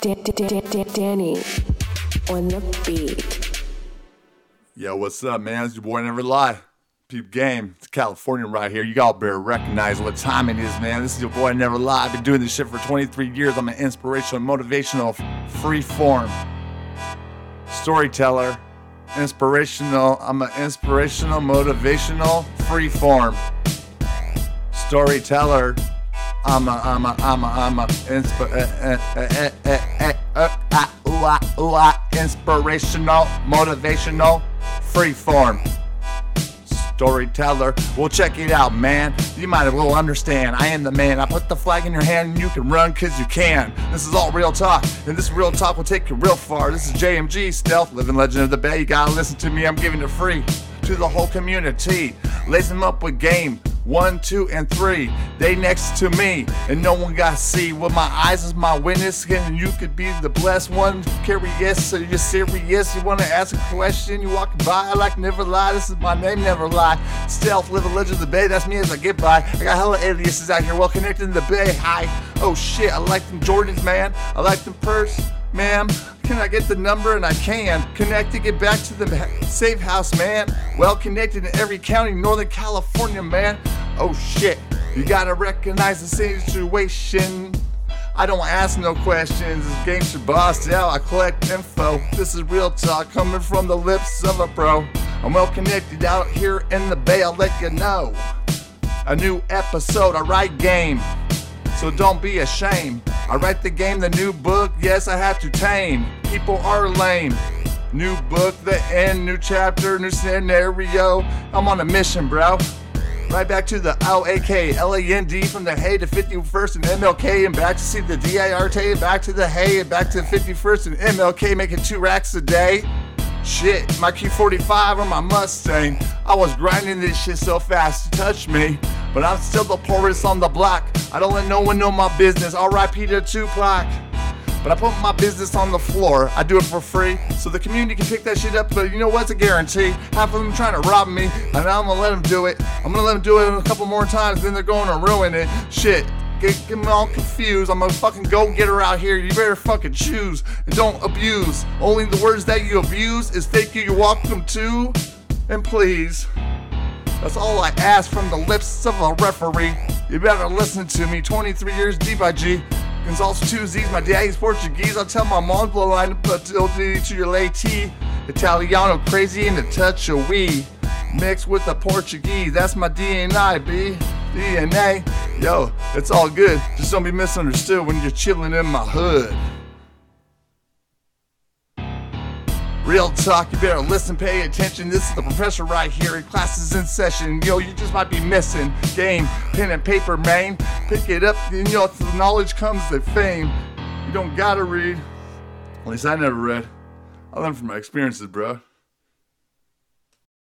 Danny on the beat. Yo, what's up, man? It's your boy Never Lie. Peep game. It's California right here. You all better recognize what time it is, man. This is your boy Never Lie. I've been doing this shit for 23 years. I'm an inspirational, motivational, free form storyteller. Inspirational. I'm an inspirational, motivational, free form storyteller. I'm a, I'm a, I'm a, I'm a, inspirational, motivational, freeform storyteller. Well, check it out, man. You might as well understand. I am the man. I put the flag in your hand and you can run cause you can. This is all real talk, and this real talk will take you real far. This is JMG Stealth, living legend of the Bay. You gotta listen to me, I'm giving it free to the whole community. Lace them up with game. One, two, and three. They next to me, and no one got see. With my eyes is my witness, and you could be the blessed one. Curious, so you're serious. You wanna ask a question? You walk by, like never lie. This is my name, never lie. Stealth, live a legend of the bay. That's me as I get by. I got hella aliases out here, well connected in the bay. Hi. Oh shit, I like them Jordans, man. I like them purse. Ma'am, can I get the number? And I can. Connect to get back to the safe house, man. Well connected in every county, Northern California, man. Oh shit, you gotta recognize the situation. I don't ask no questions. This game's your boss. Yeah, I collect info. This is real talk coming from the lips of a pro. I'm well connected out here in the bay. I'll let you know. A new episode, I write game. So don't be ashamed. I write the game, the new book, yes, I have to tame. People are lame. New book, the end, new chapter, new scenario. I'm on a mission, bro. Right back to the O-A-K, L-A-N-D from the hay to 51st and MLK and back to see the D-I-R-T and back to the hay and back to 51st and MLK making two racks a day. Shit, my Q45 on my Mustang. I was grinding this shit so fast to touch me. But I'm still the poorest on the block. I don't let no one know my business. R.I.P. to Tupac. But I put my business on the floor. I do it for free. So the community can pick that shit up. But you know what's a guarantee? Half of them trying to rob me. And I'm gonna let them do it. I'm gonna let them do it a couple more times. Then they're to ruin it. Shit. Get, get all confused. I'm a fucking go getter out here. You better fucking choose and don't abuse. Only the words that you abuse is thank you, you're welcome to, and please. That's all I ask from the lips of a referee. You better listen to me. 23 years deep, IG. Gonzalez two Z's, my daddy's Portuguese. I'll tell my mom blow line to put to your late Italiano crazy and a touch of we. Mixed with the Portuguese, that's my DNA, B. DNA. Yo, it's all good. Just don't be misunderstood when you're chilling in my hood. Real talk, you better listen, pay attention. This is the professor right here. Class is in session. Yo, you just might be missing. Game, pen and paper, man. Pick it up, and you know, through knowledge comes the fame. You don't gotta read. At least I never read. I learned from my experiences, bro.